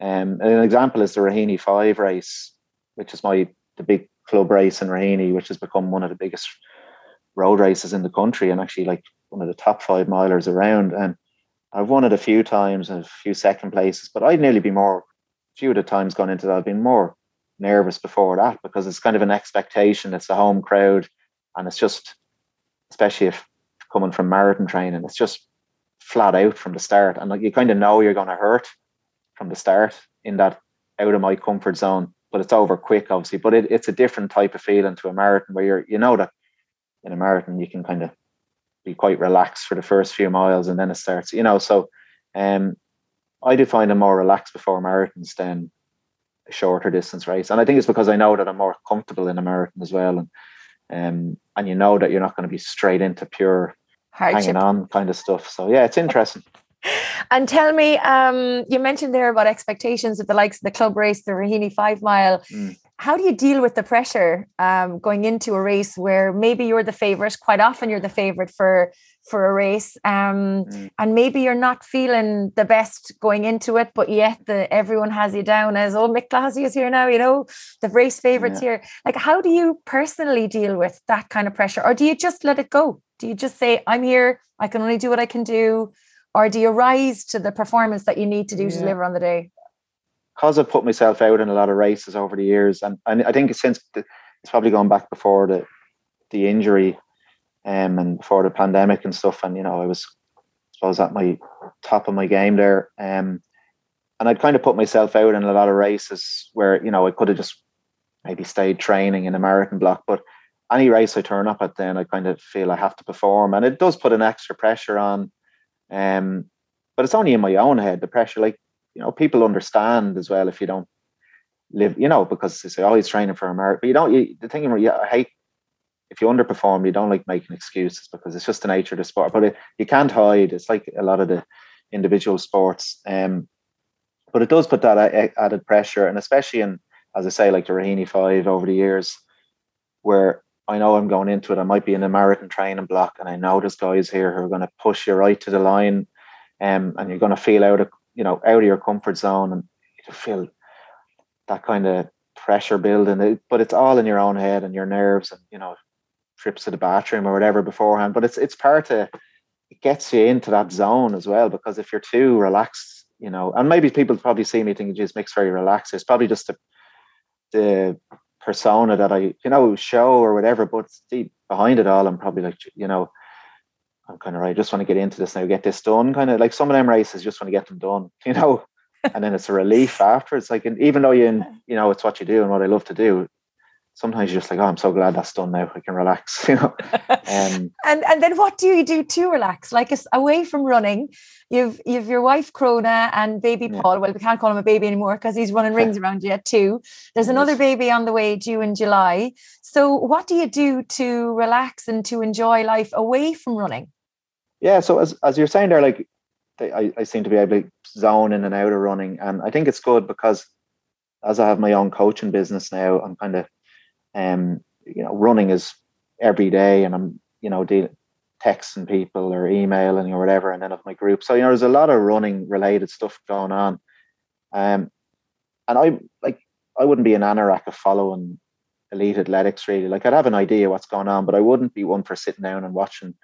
um, an example is the Raheny Five race, which is my the big club race in Raheny, which has become one of the biggest road races in the country and actually like one of the top five milers around. And I've won it a few times and a few second places, but I'd nearly be more, few of the times gone into that, I've been more nervous before that because it's kind of an expectation. It's a home crowd and it's just, especially if coming from marathon training, it's just flat out from the start. And like you kind of know you're going to hurt from the start in that out of my comfort zone. But it's over quick, obviously. But it, it's a different type of feeling to a marathon where you're you know that in a marathon you can kind of be quite relaxed for the first few miles and then it starts, you know. So um I do find I'm more relaxed before marathons than a shorter distance race. And I think it's because I know that I'm more comfortable in a marathon as well. And um and you know that you're not going to be straight into pure Hardship. hanging on kind of stuff. So yeah, it's interesting and tell me, um, you mentioned there about expectations of the likes of the club race, the Raheny five mile. Mm. How do you deal with the pressure um, going into a race where maybe you're the favorite? Quite often, you're the favorite for for a race, um, mm. and maybe you're not feeling the best going into it, but yet the everyone has you down as oh Mick Clohisey is here now, you know the race favorites yeah. here. Like, how do you personally deal with that kind of pressure, or do you just let it go? Do you just say I'm here, I can only do what I can do, or do you rise to the performance that you need to do yeah. to deliver on the day? Because I've put myself out in a lot of races over the years, and, and I think since the, it's probably gone back before the the injury, um, and before the pandemic and stuff, and you know I was I suppose at my top of my game there, um, and I'd kind of put myself out in a lot of races where you know I could have just maybe stayed training in a marathon block, but any race I turn up at, then I kind of feel I have to perform, and it does put an extra pressure on um, but it's only in my own head, the pressure. Like, you know, people understand as well if you don't live, you know, because they say, oh, he's training for America. But you don't, you, the thing, yeah, I hate if you underperform, you don't like making excuses because it's just the nature of the sport. But it, you can't hide. It's like a lot of the individual sports. Um, but it does put that added pressure, and especially in, as I say, like the Raheny Five over the years, where I know I'm going into it. I might be in a marathon training block, and I know there's guys here who are going to push you right to the line, um, and you're going to feel out of you know out of your comfort zone, and you feel that kind of pressure building. But it's all in your own head and your nerves, and you know trips to the bathroom or whatever beforehand. But it's it's part of it gets you into that zone as well because if you're too relaxed, you know, and maybe people probably see me thinking, "Geez, Mick's very relaxed." It's probably just the the persona that I, you know, show or whatever, but deep behind it all, I'm probably like, you know, I'm kind of right. I just want to get into this now, get this done. Kind of like some of them races, just want to get them done, you know. and then it's a relief after. It's like, and even though you, you know, it's what you do and what I love to do, sometimes you're just like, oh, I'm so glad that's done now. I can relax, you know. Um, and and then what do you do to relax? Like away from running, you've you've your wife Crona and baby yeah. Paul. Well, we can't call him a baby anymore because he's running rings around you at two. There's another baby on the way due in July. So what do you do to relax and to enjoy life away from running? Yeah. So as as you're saying there, like I, I seem to be able to zone in and out of running, and I think it's good because as I have my own coaching business now, I'm kind of um, you know, running is every day, and I'm you know dealing texting people or emailing or whatever, and then of my group. So you know, there's a lot of running related stuff going on. Um, and I like I wouldn't be an anorak of following elite athletics really. Like I'd have an idea what's going on, but I wouldn't be one for sitting down and watching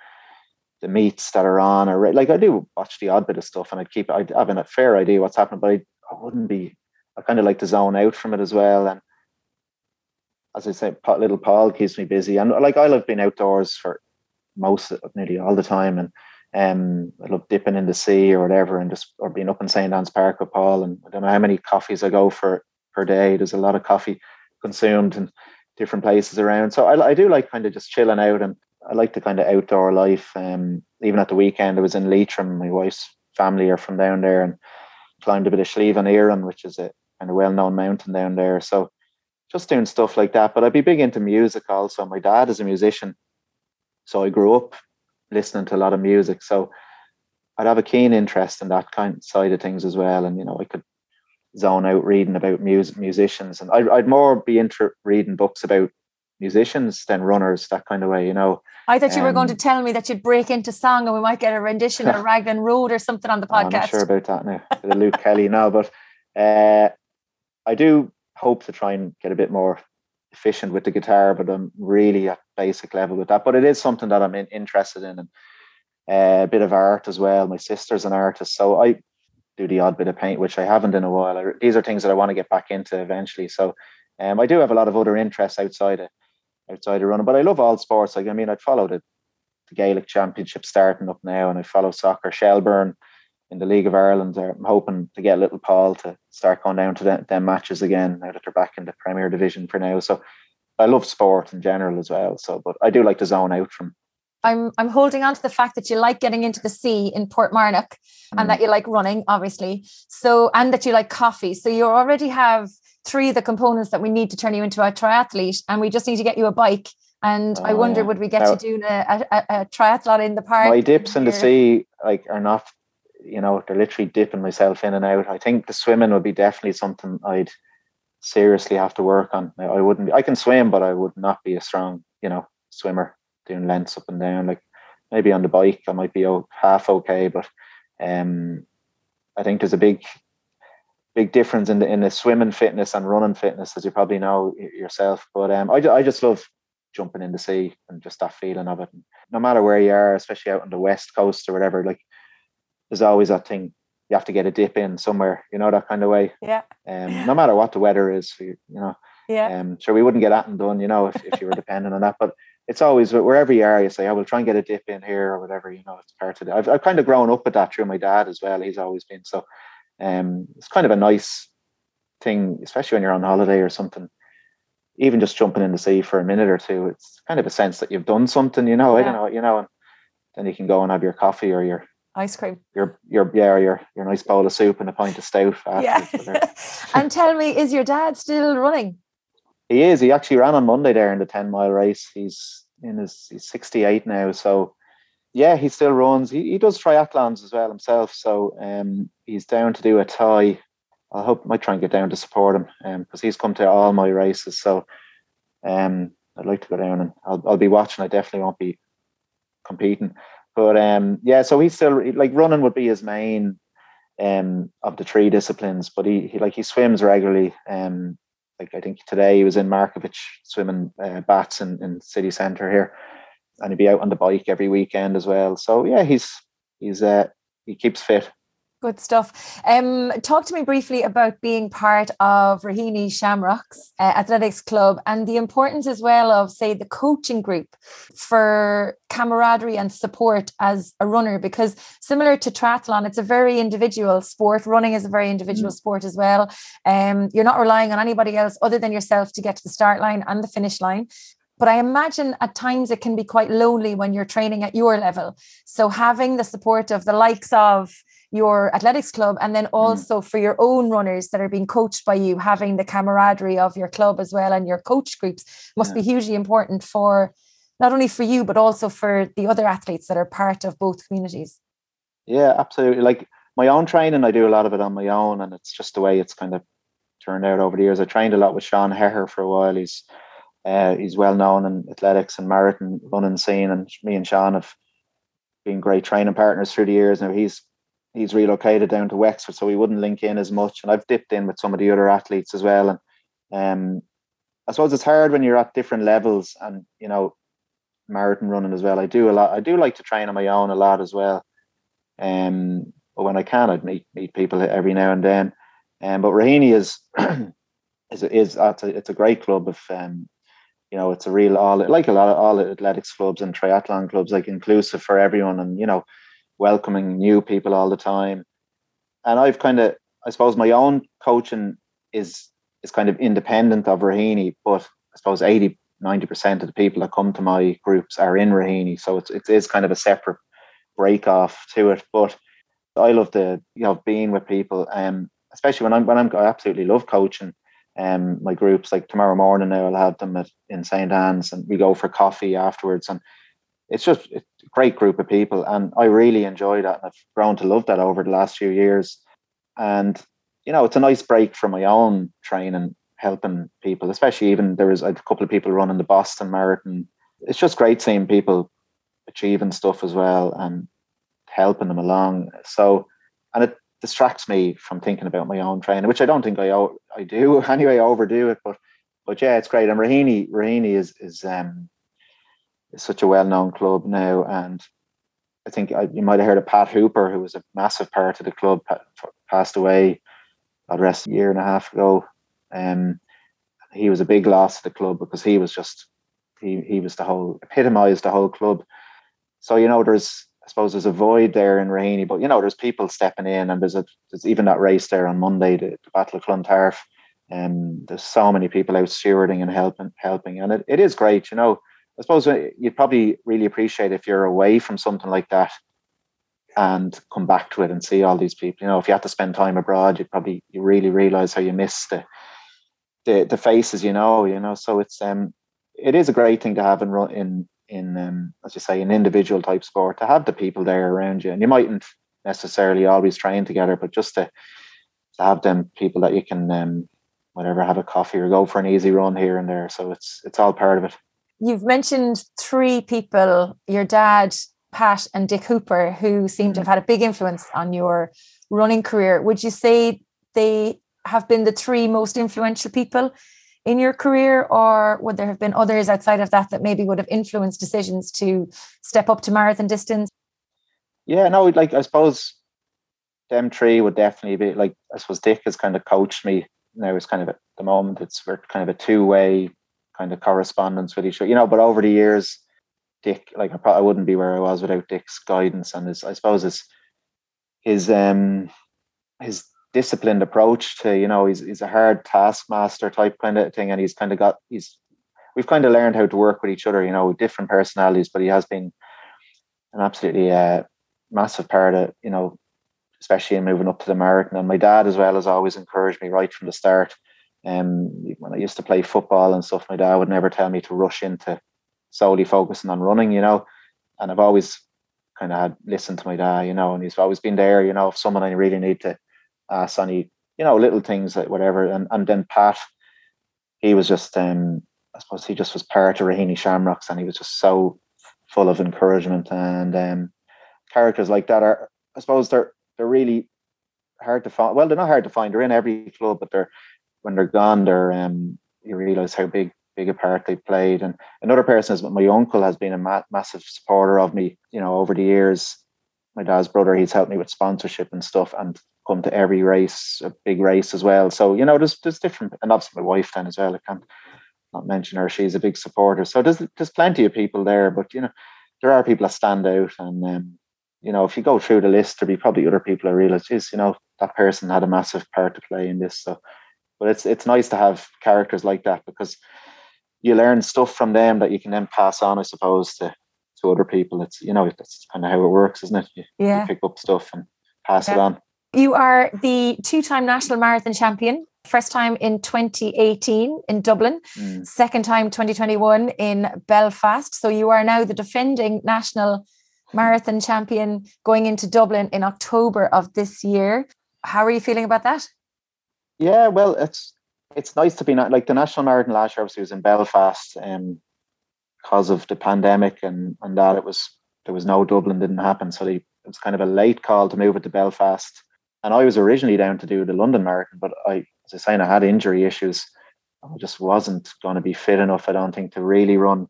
the meets that are on or like I do watch the odd bit of stuff and I'd keep I'd have a fair idea what's happening, but I, I wouldn't be I kind of like to zone out from it as well. And as I say, little Paul keeps me busy. And like I love being outdoors for most nearly all the time. And um, I love dipping in the sea or whatever, and just or being up in St. Anne's Park with Paul. And I don't know how many coffees I go for per day. There's a lot of coffee consumed in different places around. So I, I do like kind of just chilling out, and I like the kind of outdoor life. Um, even at the weekend, I was in Leitrim. My wife's family are from down there, and climbed a bit of Sliabh an Iarainn, which is a kind of well-known mountain down there. So just doing stuff like that. But I'd be big into music also. My dad is a musician, so I grew up listening to a lot of music. So I'd have a keen interest in that kind of side of things as well. And you know, I could zone out reading about music musicians, and I'd, I'd more be into reading books about musicians than runners, that kind of way. You know. I thought you um, were going to um, tell me that you'd break into song and we might get a rendition of Raglan Road or something on the podcast. I'm not sure about that now. Luke Kelly now, but uh, I do hope to try and get a bit more efficient with the guitar, but I'm really at basic level with that. But it is something that I'm in, interested in, and uh, a bit of art as well. My sister's an artist, so I do the odd bit of paint, which I haven't in a while. I, these are things that I want to get back into eventually. So um, I do have a lot of other interests outside of outside of running, but I love all sports. Like I mean, I'd follow the, the Gaelic Championship starting up now, and I follow soccer. Shelbourne in the League of Ireland. I'm hoping to get little Paul to start going down to them, them matches again now that they're back in the Premier Division for now. So I love sport in general as well. So, but I do like to zone out from. I'm I'm holding on to the fact that you like getting into the sea in Portmarnock, mm. and that you like running, obviously. So and that you like coffee. So you already have three of the components that we need to turn you into a triathlete, and we just need to get you a bike. And oh, I wonder, yeah. would we get now, you doing a, a, a, triathlon in the park? My dips in the sea like are not you know, they're literally dipping myself in and out. I think the swimming would be definitely something I'd seriously have to work on. I wouldn't. Be, I can swim, but I would not be a strong, you know, swimmer doing lengths up and down. Like maybe on the bike, I might be half okay, but um, I think there's a big, big difference in the in the swimming fitness and running fitness, as you probably know yourself. But um, I I just love jumping in the sea and just that feeling of it. And no matter where you are, especially out on the west coast or whatever, like there's always that thing you have to get a dip in somewhere, you know, that kind of way. Yeah. Um, no matter what the weather is, you, you know. Yeah. Um, sure, we wouldn't get that done, you know, if, if you were dependent on that. But it's always wherever you are, you say, I will try and get a dip in here or whatever, you know, it's part of it. I've, I've kind of grown up with that through my dad as well. He's always been so. Um, it's kind of a nice thing, especially when you're on holiday or something. Even just jumping in the sea for a minute or two, it's kind of a sense that you've done something, you know. Yeah. I don't know, you know, and then you can go and have your coffee or your ice cream. Your your yeah, your your nice bowl of soup and a pint of stout. Yeah. and tell me, is your dad still running? He is. He actually ran on Monday there in the ten mile race. He's in his he's sixty eight now, so yeah, he still runs. He he does triathlons as well himself. So um, he's down to do a tie. I hope I might try and get down to support him because um, he's come to all my races. So um, I'd like to go down and I'll I'll be watching. I definitely won't be competing. But um, yeah, so he's still like running would be his main um of the three disciplines. But he, he like he swims regularly. Um, like I think today he was in Markievicz swimming uh, bats in, in city centre here, and he'd be out on the bike every weekend as well. So yeah, he's he's uh he keeps fit. Good stuff. Um, talk to me briefly about being part of Raheny Shamrocks uh, Athletics Club and the importance as well of, say, the coaching group for camaraderie and support as a runner. Because similar to triathlon, it's a very individual sport. Running is a very individual mm. sport as well. Um, you're not relying on anybody else other than yourself to get to the start line and the finish line but I imagine at times it can be quite lonely when you're training at your level. So having the support of the likes of your athletics club and then mm. also mm. for your own runners that are being coached by you having the camaraderie of your club as well and your coach groups must yeah. be hugely important for not only for you but also for the other athletes that are part of both communities yeah absolutely like my own training i do a lot of it on my own and it's just the way it's kind of turned out over the years i trained a lot with sean hehir for a while he's Uh, he's well known in athletics and marathon running scene, and me and Sean have been great training partners through the years. Now he's he's relocated down to Wexford, so we wouldn't link in as much. And I've dipped in with some of the other athletes as well. And um, I suppose it's hard when you're at different levels, and you know, marathon running as well. I do a lot. I do like to train on my own a lot as well. Um, but when I can, I'd meet meet people every now and then. Um, but Raheny is is is it's a, it's a great club of um, you know, it's a real all like a lot of all athletics clubs and triathlon clubs, like inclusive for everyone, and you know, welcoming new people all the time. And I've kind of, I suppose, my own coaching is is kind of independent of Raheny, but I suppose 80, 90 percent of the people that come to my groups are in Raheny, so it's it is kind of a separate break off to it. But I love the you know being with people, um, especially when I'm when I'm I absolutely love coaching um, my groups. Like tomorrow morning I'll have them at, in St. Anne's, and we go for coffee afterwards. And it's just a great group of people, and I really enjoy that. And I've grown to love that over the last few years. And you know, it's a nice break from my own training, helping people. Especially even there was a couple of people running the Boston Marathon. It's just great seeing people achieving stuff as well and helping them along. So, and it distracts me from thinking about my own training, which I don't think I I do anyway. I overdo it, but but yeah, it's great. And Rahini Raheny is is um is such a well known club now, and I think I, you might have heard of Pat Hooper, who was a massive part of the club, passed away. God rest a year and a half ago. Um, he was a big loss to the club because he was just he he was the whole epitomized the whole club. So you know, there's I suppose there's a void there in Raheny, but you know, there's people stepping in, and there's a there's even that race there on Monday, the, the Battle of Clontarf, and um, there's so many people out stewarding and helping, helping, and it, it is great. You know, I suppose uh, you'd probably really appreciate if you're away from something like that and come back to it and see all these people. You know, if you had to spend time abroad, you'd probably you really realize how you miss the the the faces. You know, you know. So it's um it is a great thing to have in in in um, as you say an individual type sport to have the people there around you and you mightn't necessarily always train together but just to, to have them people that you can um, whatever have a coffee or go for an easy run here and there so it's it's all part of it you've mentioned three people your dad pat and dick hooper who seem to have mm-hmm. had a big influence on your running career would you say they have been the three most influential people in your career, or would there have been others outside of that that maybe would have influenced decisions to step up to marathon distance? Yeah, no, like I suppose them three would definitely be like I suppose Dick has kind of coached me. Now it's kind of at the moment it's we're kind of a two way kind of correspondence with each other, you know. But over the years, Dick, like I probably wouldn't be where I was without Dick's guidance and his, I suppose his his um his disciplined approach to you know he's he's a hard taskmaster type kind of thing and he's kind of got he's we've kind of learned how to work with each other you know different personalities but he has been an absolutely uh, massive part of you know especially in moving up to the American. and my dad as well has always encouraged me right from the start um when I used to play football and stuff my dad would never tell me to rush into solely focusing on running you know and I've always kind of had listened to my dad you know and he's always been there you know if someone I really need to uh, Sonny, you know, little things like whatever. And and then Pat, he was just um I suppose he just was part of Raheny Shamrocks and he was just so full of encouragement and um characters like that are I suppose they're they're really hard to find well they're not hard to find they're in every club but they're when they're gone they're um you realize how big big a part they played and another person is my uncle has been a ma- massive supporter of me you know over the years my dad's brother he's helped me with sponsorship and stuff and come to every race, a big race as well. So you know, there's there's different, and obviously my wife then as well. I can't not mention her; she's a big supporter. So there's there's plenty of people there, but you know, there are people that stand out, and um, you know, if you go through the list, there'll be probably other people I realize, is you know, that person had a massive part to play in this. So, but it's it's nice to have characters like that because you learn stuff from them that you can then pass on, I suppose, to to other people. It's you know, that's kind of how it works, isn't it? You, yeah. You pick up stuff and pass yeah. it on. You are the two time national marathon champion. First time in 2018 in Dublin, mm. second time 2021 in Belfast. So you are now the defending national marathon champion going into Dublin in October of this year. How are you feeling about that? Yeah, well, it's it's nice to be not like the national marathon last year. Obviously, was in Belfast, um, because of the pandemic and and that it was there was no Dublin didn't happen, so they, it was kind of a late call to move it to Belfast. And I was originally down to do the London Marathon, but I, as I say, I had injury issues. I just wasn't going to be fit enough, I don't think, to really run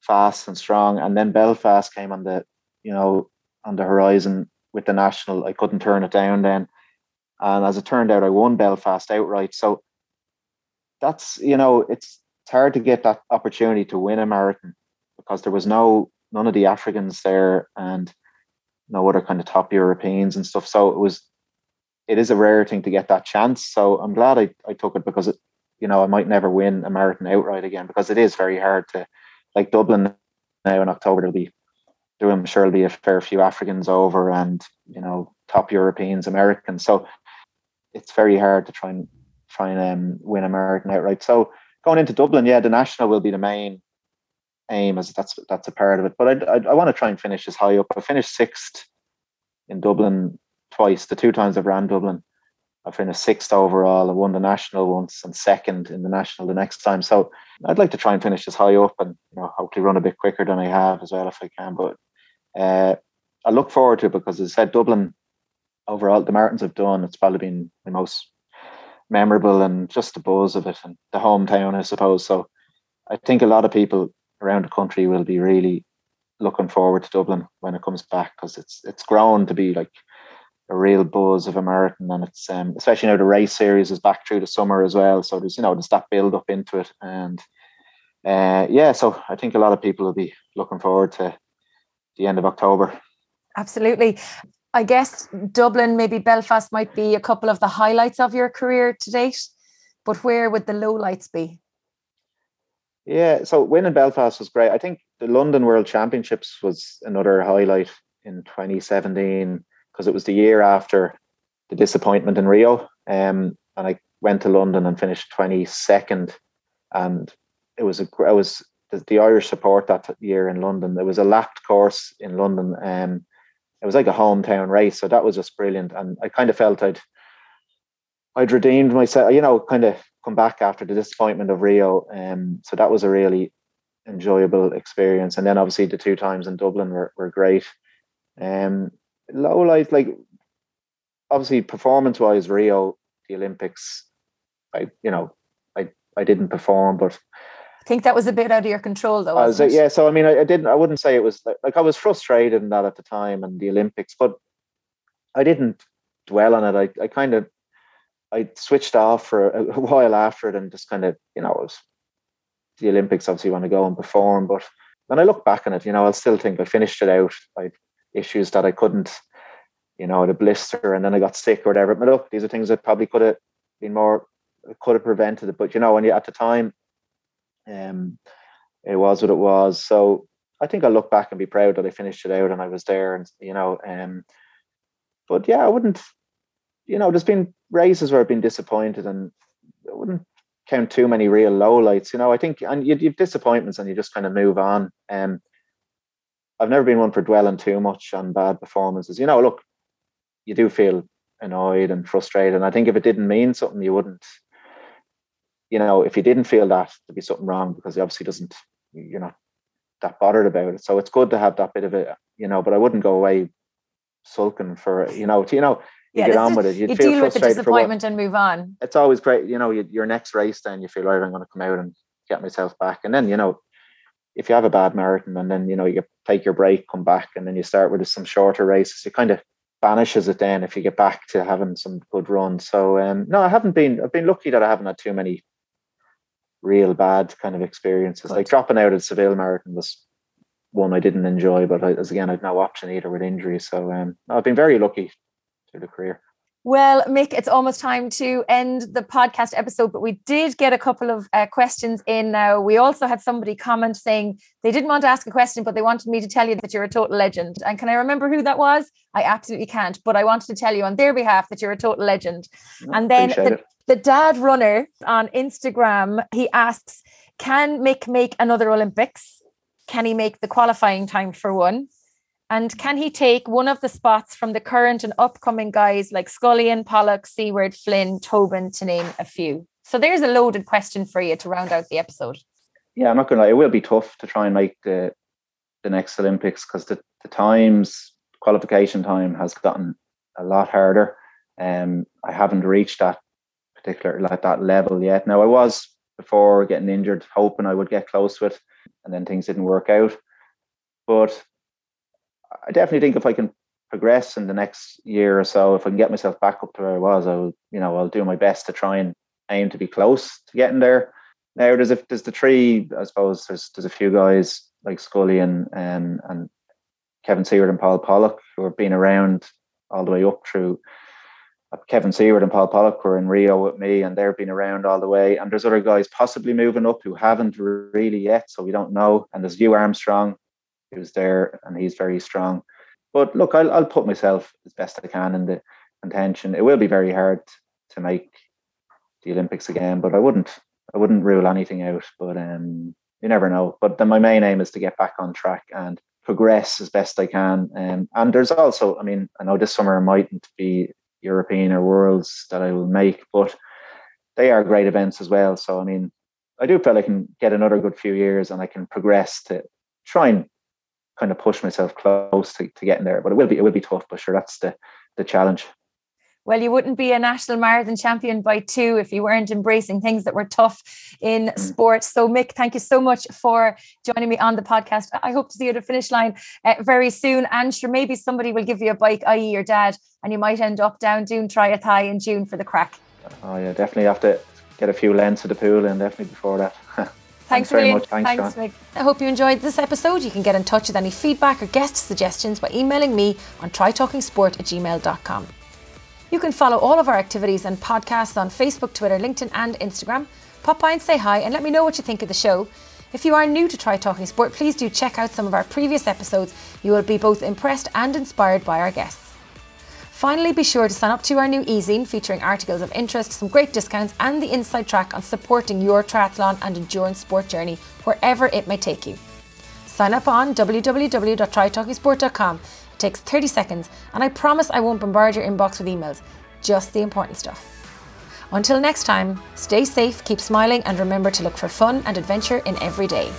fast and strong. And then Belfast came on the, you know, on the horizon with the national. I couldn't turn it down then. And as it turned out, I won Belfast outright. So that's, you know, it's, it's hard to get that opportunity to win a marathon because there was no none of the Africans there and no other kind of top Europeans and stuff. So it was it is a rare thing to get that chance. So I'm glad I, I took it because it, you know, I might never win a marathon outright again because it is very hard to like Dublin now in October there'll be there I'm sure there'll be a fair few Africans over and, you know, top Europeans, Americans. So it's very hard to try and try and um, win a marathon outright. So going into Dublin, yeah, the national will be the main aim as that's that's a part of it. But I, I, I want to try and finish as high up. I finished sixth in Dublin twice. The two times I've ran Dublin, I finished sixth overall. I won the national once and second in the national the next time. So I'd like to try and finish as high up and you know hopefully run a bit quicker than I have as well if I can. But uh, I look forward to it because as I said, Dublin overall the marathons I've done, it's probably been the most memorable and just the buzz of it and the hometown, I suppose. So I think a lot of people around the country will be really looking forward to Dublin when it comes back because it's it's grown to be like a real buzz of a and it's um, especially now the race series is back through the summer as well so there's you know there's that build up into it. And uh, yeah so I think a lot of people will be looking forward to the end of October. Absolutely I guess Dublin maybe Belfast might be a couple of the highlights of your career to date but where would the lowlights be yeah, so winning Belfast was great. I think the London World Championships was another highlight in 2017 because it was the year after the disappointment in Rio. Um, and I went to London and finished 22nd. And it was a I was the, the Irish support that year in London. There was a lapped course in London. Um, it was like a hometown race, so that was just brilliant. And I kind of felt I'd I'd redeemed myself, you know, kind of come back after the disappointment of Rio. Um, so that was a really enjoyable experience. And then obviously the two times in Dublin were, were great. Um, low light, like obviously performance wise, Rio, the Olympics, I, you know, I, I didn't perform, but think that was a bit out of your control though. Was, yeah. So, I mean, I, I, didn't, I wouldn't say it was like, like I was frustrated in that at the time and the Olympics, but I didn't dwell on it. I, I kind of I switched off for a, a while after it and just kind of, you know, it was the Olympics obviously want to go and perform. But when I look back on it, you know, I'll still think I finished it out. I issues that I couldn't, you know, the blister and then I got sick or whatever. But look, these are things that probably could have been more could have prevented it. But you know, when you at the time, um it was what it was. So I think I'll look back and be proud that I finished it out and I was there and you know, um but yeah, I wouldn't you know, there's been races where I've been disappointed, and I wouldn't count too many real lowlights. You know, I think, and you, you have disappointments, and you just kind of move on. Um, I've never been one for dwelling too much on bad performances. You know, look, you do feel annoyed and frustrated, and I think if it didn't mean something, you wouldn't. You know, if you didn't feel that to be something wrong, because he obviously doesn't, you're not that bothered about it. So it's good to have that bit of it, you know. But I wouldn't go away sulking for you know, to, you know, you yeah, get on with it. you feel deal with the disappointment and move on. It's always great, you know. You, your next race, then you feel, right, I'm going to come out and get myself back, and then you know, if you have a bad marathon, and then you know you take your break, come back, and then you start with some shorter races, it kind of banishes it. Then if you get back to having some good runs, so um, no, I haven't been. I've been lucky that I haven't had too many real bad kind of experiences. Like dropping out at Seville Marathon was one I didn't enjoy, but I, as again, I've no option either with injury. So um, I've been very lucky through the career. Well, Mick, it's almost time to end the podcast episode, but we did get a couple of uh, questions in now. We also had somebody comment saying they didn't want to ask a question, but they wanted me to tell you that you're a total legend. And can I remember who that was? I absolutely can't, but I wanted to tell you on their behalf that you're a total legend. and then the, the dad runner on Instagram, he asks, can Mick make another Olympics? Can he make the qualifying time for one? And can he take one of the spots from the current and upcoming guys like Scullion, Pollock, Seaward, Flynn, Tobin, to name a few? So there's a loaded question for you to round out the episode. Yeah, I'm not going to lie. It will be tough to try and make the the next Olympics because the, the times qualification time has gotten a lot harder. Um, I haven't reached that particular like that level yet. Now I was before getting injured, hoping I would get close to it, and then things didn't work out. But I definitely think if I can progress in the next year or so, if I can get myself back up to where I was, I'll you know I'll do my best to try and aim to be close to getting there. Now there's a, there's the three I suppose there's there's a few guys like Scully and and and Kevin Seaward and Paul Pollock who have been around all the way up through Kevin Seaward and Paul Pollock were in Rio with me, and they've been around all the way. And there's other guys possibly moving up who haven't really yet, so we don't know. And there's Hugh Armstrong, who's there, and he's very strong. But look, I'll, I'll put myself as best I can in the contention. It will be very hard to make the Olympics again, but I wouldn't I wouldn't rule anything out. But um, you never know. But then my main aim is to get back on track and progress as best I can. Um, and there's also, I mean, I know this summer mightn't be European or Worlds that I will make, but they are great events as well. So I mean, I do feel I can get another good few years and I can progress to try and kind of push myself close to, to getting there. But it will be it will be tough, but sure that's the the challenge. Well, you wouldn't be a national marathon champion by two if you weren't embracing things that were tough in mm. sports. So, Mick, thank you so much for joining me on the podcast. I hope to see you at the finish line uh, very soon. And sure, maybe somebody will give you a bike, i.e., your dad, and you might end up down doing TriAthy in June for the crack. Oh, yeah, definitely have to get a few lengths of the pool and definitely before that. Thanks, Thanks very much. Thanks, Thanks Mick. I hope you enjoyed this episode. You can get in touch with any feedback or guest suggestions by emailing me on trytalkingsport at gmail.com. You can follow all of our activities and podcasts on Facebook, Twitter, LinkedIn, and Instagram. Pop by and say hi and let me know what you think of the show. If you are new to Try Talking Sport, please do check out some of our previous episodes. You will be both impressed and inspired by our guests. Finally, be sure to sign up to our new e-zine featuring articles of interest, some great discounts, and the inside track on supporting your triathlon and endurance sport journey wherever it may take you. Sign up on www.trytalkingsport.com it takes 30 seconds, and I promise I won't bombard your inbox with emails, just the important stuff. Until next time, stay safe, keep smiling, and remember to look for fun and adventure in every day.